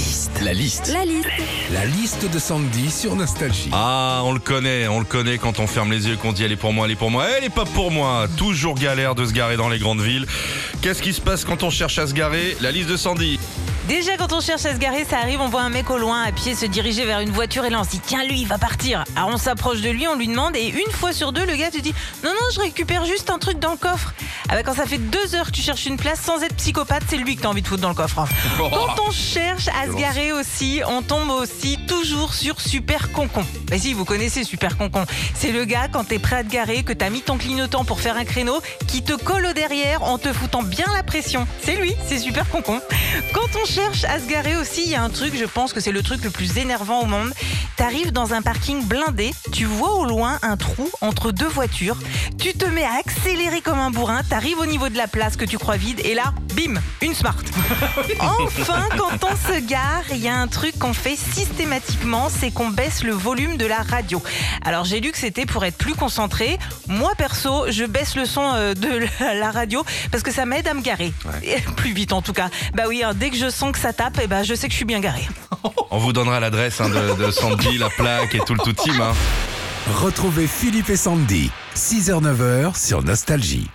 liste. La liste. La liste. La liste de Sandy sur Nostalgie. Ah, on le connaît, on le connaît quand on ferme les yeux et qu'on dit elle est pour moi, elle est pour moi, elle est pas pour moi. Toujours galère de se garer dans les grandes villes. Qu'est-ce qui se passe quand on cherche à se garer? La liste de Sandy. Déjà, quand on cherche à se garer, ça arrive, on voit un mec au loin à pied se diriger vers une voiture et là on se dit tiens, lui, il va partir. Alors on s'approche de lui, on lui demande et une fois sur deux, le gars te dit non, non, je récupère juste un truc dans le coffre. Ah bah, quand ça fait deux heures que tu cherches une place sans être psychopathe, c'est lui que t'as envie de foutre dans le coffre. hein. Quand on cherche à se garer aussi, on tombe aussi toujours sur Super Concon. Bah si, vous connaissez Super Concon. C'est le gars, quand t'es prêt à te garer, que t'as mis ton clignotant pour faire un créneau, qui te colle au derrière en te foutant bien la pression. C'est lui, c'est Super Concon. Quand on cherche à se garer aussi, il y a un truc, je pense que c'est le truc le plus énervant au monde. T'arrives dans un parking blindé, tu vois au loin un trou entre deux voitures, tu te mets à accélérer comme un bourrin, t'arrives au niveau de la place que tu crois vide et là, bim, une smart. Enfin, quand on se gare, il y a un truc qu'on fait systématiquement, c'est qu'on baisse le volume de la radio. Alors j'ai lu que c'était pour être plus concentré. Moi perso, je baisse le son euh, de la- radio parce que ça m'aide à me garer. Et Plus vite en tout cas. Bah oui, hein, dès que je sens que ça tape, eh ben, je sais que je suis bien garé. On vous donnera l'adresse hein, de, de Sandy, la plaque et tout le tout team. hein. Retrouvez Philippe et Sandy, 6h-9h sur Nostalgie.